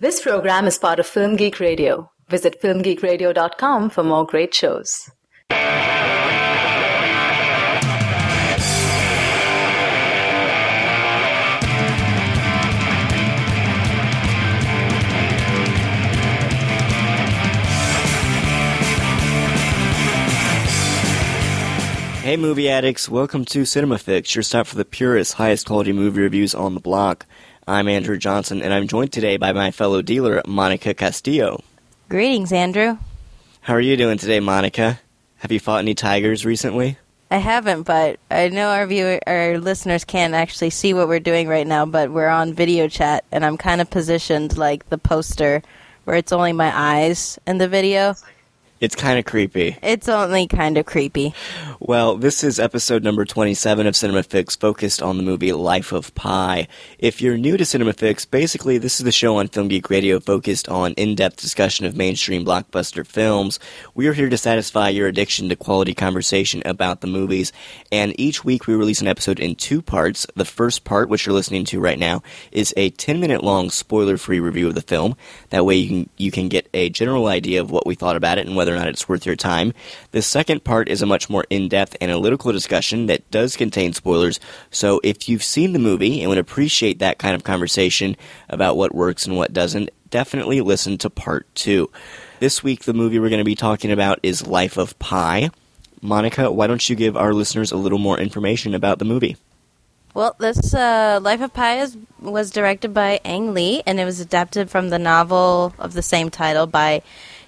This program is part of Film Geek Radio. Visit filmgeekradio.com for more great shows. Hey, movie addicts! Welcome to Cinema Fix, your stop for the purest, highest quality movie reviews on the block. I'm Andrew Johnson, and I'm joined today by my fellow dealer, Monica Castillo. Greetings, Andrew. How are you doing today, Monica? Have you fought any tigers recently? I haven't, but I know our viewer, our listeners can't actually see what we're doing right now. But we're on video chat, and I'm kind of positioned like the poster, where it's only my eyes in the video. It's kind of creepy. It's only kind of creepy. Well, this is episode number 27 of Cinema Fix, focused on the movie Life of Pi. If you're new to Cinema Fix, basically this is the show on Film Geek Radio focused on in-depth discussion of mainstream blockbuster films. We are here to satisfy your addiction to quality conversation about the movies, and each week we release an episode in two parts. The first part, which you're listening to right now, is a 10-minute long spoiler-free review of the film. That way you can you can get a general idea of what we thought about it and whether or not it's worth your time. The second part is a much more in-depth analytical discussion that does contain spoilers. So if you've seen the movie and would appreciate that kind of conversation about what works and what doesn't, definitely listen to part 2. This week the movie we're going to be talking about is Life of Pi. Monica, why don't you give our listeners a little more information about the movie? Well, this uh, Life of Pi is, was directed by Ang Lee, and it was adapted from the novel of the same title by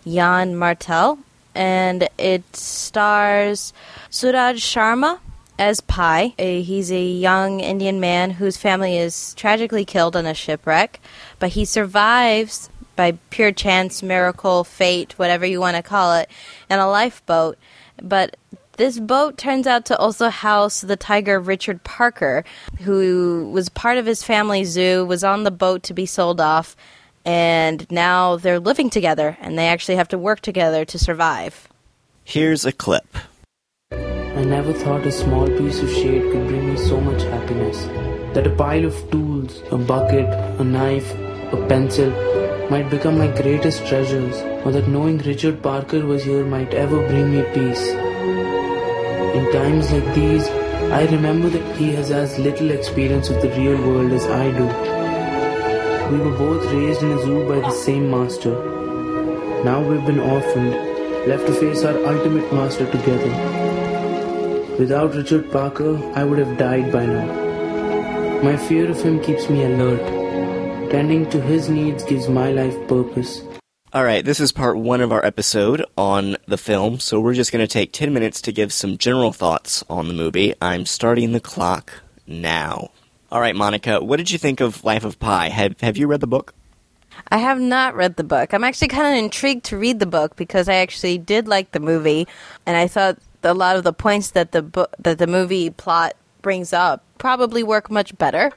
Yann Martel, and it stars Suraj Sharma as Pi. He's a young Indian man whose family is tragically killed in a shipwreck, but he survives by pure chance, miracle, fate, whatever you want to call it, in a lifeboat. But this boat turns out to also house the tiger Richard Parker, who was part of his family zoo, was on the boat to be sold off, and now they're living together and they actually have to work together to survive. Here's a clip. I never thought a small piece of shade could bring me so much happiness. That a pile of tools, a bucket, a knife, a pencil might become my greatest treasures, or that knowing Richard Parker was here might ever bring me peace. In times like these, I remember that he has as little experience of the real world as I do. We were both raised in a zoo by the same master. Now we've been orphaned, left to face our ultimate master together. Without Richard Parker, I would have died by now. My fear of him keeps me alert. Tending to his needs gives my life purpose. All right, this is part one of our episode on the film, so we're just going to take 10 minutes to give some general thoughts on the movie. I'm starting the clock now. All right, Monica, what did you think of Life of Pi? Have, have you read the book? I have not read the book. I'm actually kind of intrigued to read the book because I actually did like the movie, and I thought a lot of the points that the book that the movie plot brings up probably work much better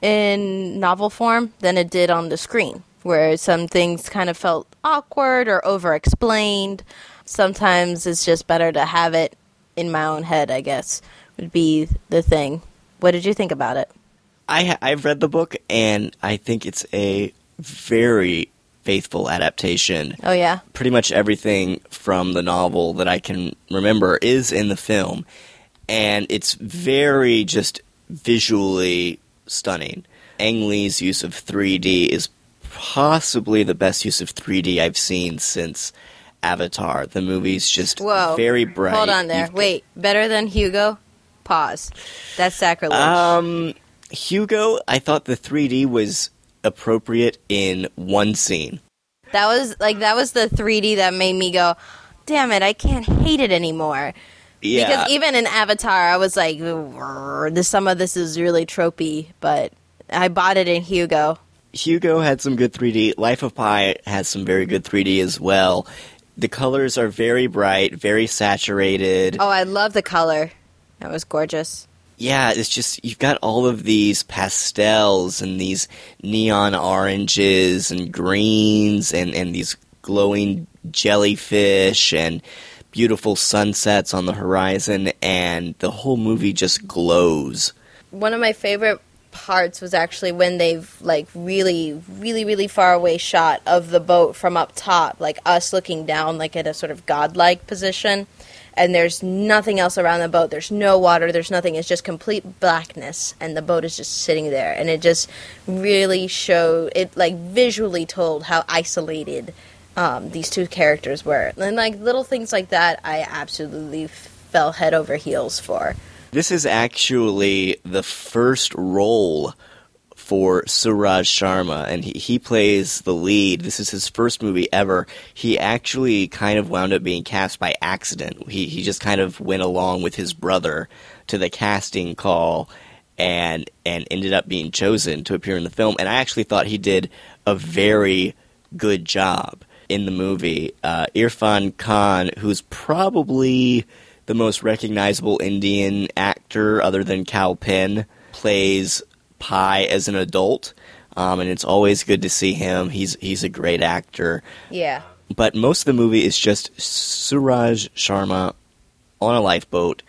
in novel form than it did on the screen, where some things kind of felt awkward or over explained. Sometimes it's just better to have it in my own head, I guess, would be the thing. What did you think about it? I I've read the book and I think it's a very faithful adaptation. Oh yeah. Pretty much everything from the novel that I can remember is in the film and it's very just visually stunning. Ang Lee's use of 3D is possibly the best use of 3D I've seen since Avatar. The movie's just Whoa. very bright. Hold on there. You've- Wait, better than Hugo? Pause. That's sacrilege. Um, Hugo, I thought the 3D was appropriate in one scene. that was like that was the 3D that made me go, "Damn it, I can't hate it anymore." Yeah. Because even in Avatar, I was like, some of this is really tropey," but I bought it in Hugo. Hugo had some good 3D. Life of Pi has some very good 3D as well. The colors are very bright, very saturated. Oh, I love the color. That was gorgeous. Yeah, it's just you've got all of these pastels and these neon oranges and greens and, and these glowing jellyfish and beautiful sunsets on the horizon and the whole movie just glows. One of my favorite parts was actually when they've like really, really, really far away shot of the boat from up top, like us looking down, like at a sort of godlike position. And there's nothing else around the boat. There's no water. There's nothing. It's just complete blackness, and the boat is just sitting there. And it just really showed it, like visually told how isolated um, these two characters were. And like little things like that, I absolutely fell head over heels for. This is actually the first role for Suraj Sharma, and he, he plays the lead. This is his first movie ever. He actually kind of wound up being cast by accident. He he just kind of went along with his brother to the casting call, and and ended up being chosen to appear in the film. And I actually thought he did a very good job in the movie. Uh, Irfan Khan, who's probably the most recognizable Indian actor other than Kal Penn, plays Pi as an adult, um, and it's always good to see him. He's he's a great actor. Yeah. But most of the movie is just Suraj Sharma on a lifeboat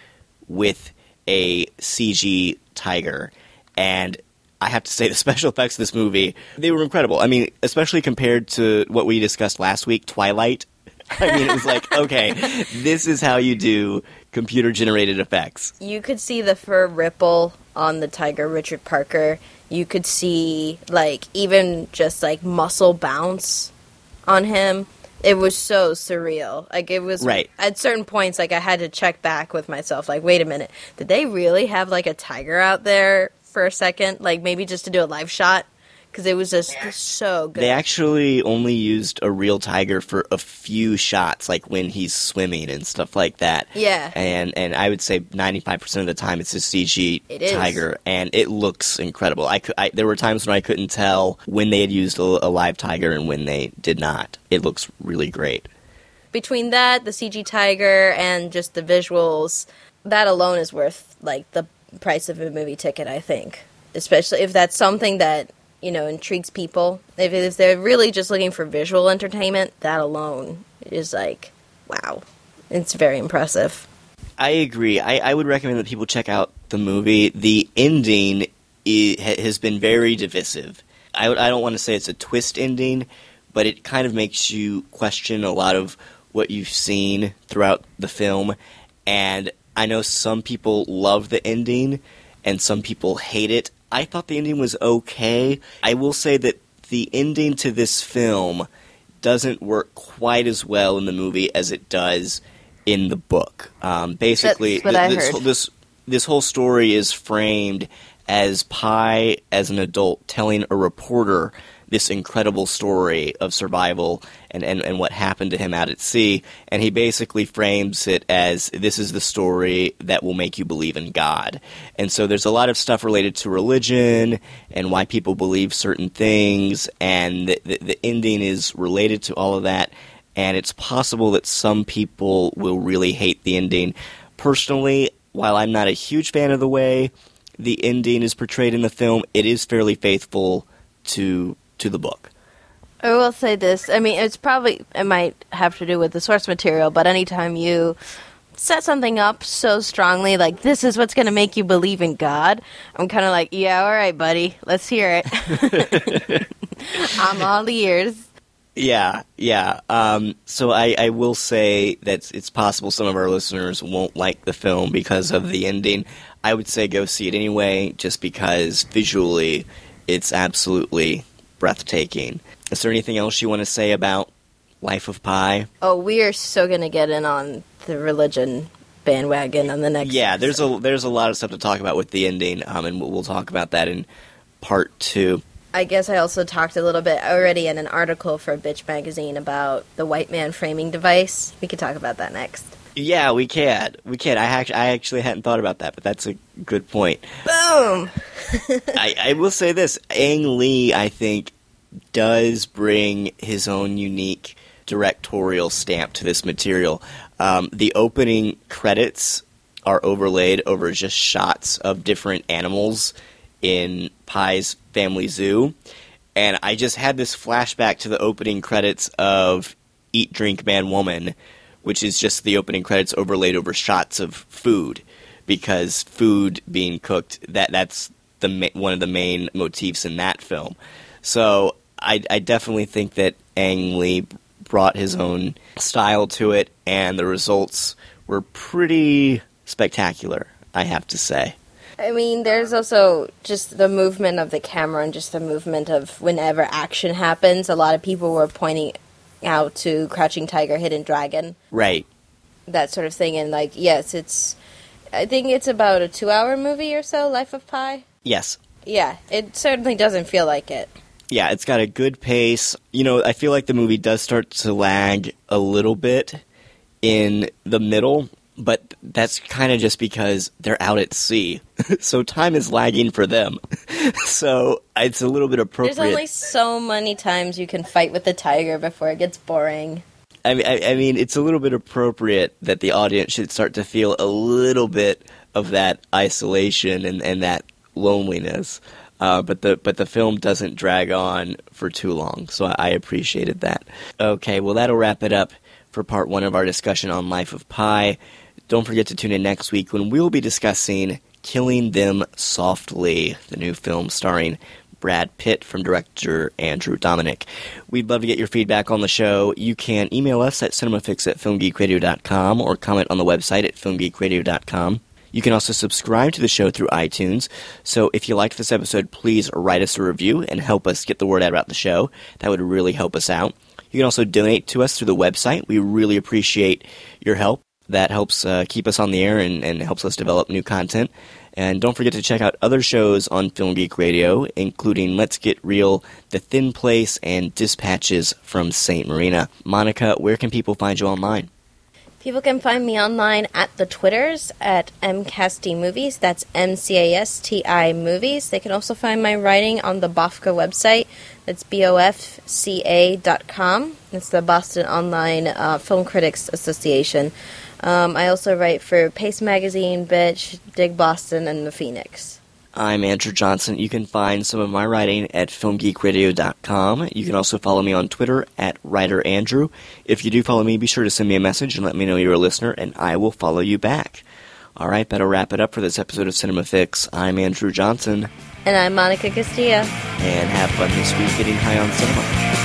with a CG tiger, and I have to say the special effects of this movie they were incredible. I mean, especially compared to what we discussed last week, Twilight. I mean, it was like, okay, this is how you do computer generated effects. You could see the fur ripple on the tiger, Richard Parker. You could see, like, even just like muscle bounce on him. It was so surreal. Like, it was. Right. At certain points, like, I had to check back with myself, like, wait a minute, did they really have, like, a tiger out there for a second? Like, maybe just to do a live shot? Because it was just so good. They actually only used a real tiger for a few shots, like when he's swimming and stuff like that. Yeah. And and I would say ninety five percent of the time it's a CG It is. tiger, and it looks incredible. I, I there were times when I couldn't tell when they had used a, a live tiger and when they did not. It looks really great. between that, the CG tiger, and just the visuals, that alone is worth like the price of a movie ticket. I think, especially if that's something that you know intrigues people. If, if they're really just looking for visual entertainment, that alone is like, wow, it's very impressive. I agree. I, I would recommend that people check out the movie. The ending i ha- has been very divisive. I, I don't want to say it's a twist ending, but it kind of makes you question a lot of what you've seen throughout the film. And I know some people love the ending, and some people hate it. I thought the ending was okay. I will say that the ending to this film doesn't work quite as well in the movie as it does in the book. Um, basically, I this, this this whole story is framed as Pi as an adult telling a reporter this incredible story of survival and, and, and what happened to him out at sea. And he basically frames it as this is the story that will make you believe in God. And so there's a lot of stuff related to religion and why people believe certain things. And the, the, the ending is related to all of that. And it's possible that some people will really hate the ending. Personally, while I'm not a huge fan of the way the ending is portrayed in the film, it is fairly faithful to to the book. I will say this. I mean, it's probably it might have to do with the source material, but anytime you set something up so strongly, like this is what's going to make you believe in God, I'm kind of like, yeah, all right, buddy, let's hear it. I'm all ears. Yeah, yeah. Um, so I, I will say that it's possible some of our listeners won't like the film because of the ending. I would say go see it anyway, just because visually it's absolutely breathtaking. Is there anything else you want to say about Life of Pi? Oh, we are so going to get in on the religion bandwagon on the next. Yeah, there's a there's a lot of stuff to talk about with the ending, um, and we'll, we'll talk about that in part two. I guess I also talked a little bit already in an article for Bitch Magazine about the white man framing device. We could talk about that next. Yeah, we can. We can. I actually, I actually hadn't thought about that, but that's a good point. Boom! I, I will say this: Ang Lee, I think, does bring his own unique directorial stamp to this material. Um, the opening credits are overlaid over just shots of different animals in Pi's family zoo, and I just had this flashback to the opening credits of Eat, Drink, Man, Woman, which is just the opening credits overlaid over shots of food because food being cooked that that's the one of the main motifs in that film. So I, I definitely think that Ang Lee brought his own style to it, and the results were pretty spectacular. I have to say. I mean, there's also just the movement of the camera and just the movement of whenever action happens. A lot of people were pointing out to Crouching Tiger, Hidden Dragon, Right. that sort of thing. And like, yes, it's. I think it's about a two-hour movie or so. Life of Pi. Yes. Yeah, it certainly doesn't feel like it. Yeah, it's got a good pace. You know, I feel like the movie does start to lag a little bit in the middle, but that's kind of just because they're out at sea. so time is lagging for them. so it's a little bit appropriate. There's only so many times you can fight with the tiger before it gets boring. I mean, I, I mean, it's a little bit appropriate that the audience should start to feel a little bit of that isolation and, and that loneliness. Uh, but the but the film doesn't drag on for too long, so I, I appreciated that. Okay, well that'll wrap it up for part one of our discussion on Life of Pi. Don't forget to tune in next week when we'll be discussing Killing Them Softly, the new film starring Brad Pitt from director Andrew Dominik. We'd love to get your feedback on the show. You can email us at cinemafix at filmgeekradio.com or comment on the website at filmgeekradio.com. You can also subscribe to the show through iTunes. So if you liked this episode, please write us a review and help us get the word out about the show. That would really help us out. You can also donate to us through the website. We really appreciate your help. That helps uh, keep us on the air and, and helps us develop new content. And don't forget to check out other shows on Film Geek Radio, including Let's Get Real, The Thin Place, and Dispatches from St. Marina. Monica, where can people find you online? People can find me online at the Twitters at MCASTI Movies. That's M C A S T I Movies. They can also find my writing on the BOFCA website. That's B O F C A dot com. It's the Boston Online uh, Film Critics Association. Um, I also write for Pace Magazine, Bitch, Dig Boston, and The Phoenix. I'm Andrew Johnson. You can find some of my writing at filmgeekradio.com. You can also follow me on Twitter at WriterAndrew. If you do follow me, be sure to send me a message and let me know you're a listener, and I will follow you back. All right, that'll wrap it up for this episode of Cinema Fix. I'm Andrew Johnson, And I'm Monica Castillo. and have fun this week getting high on cinema.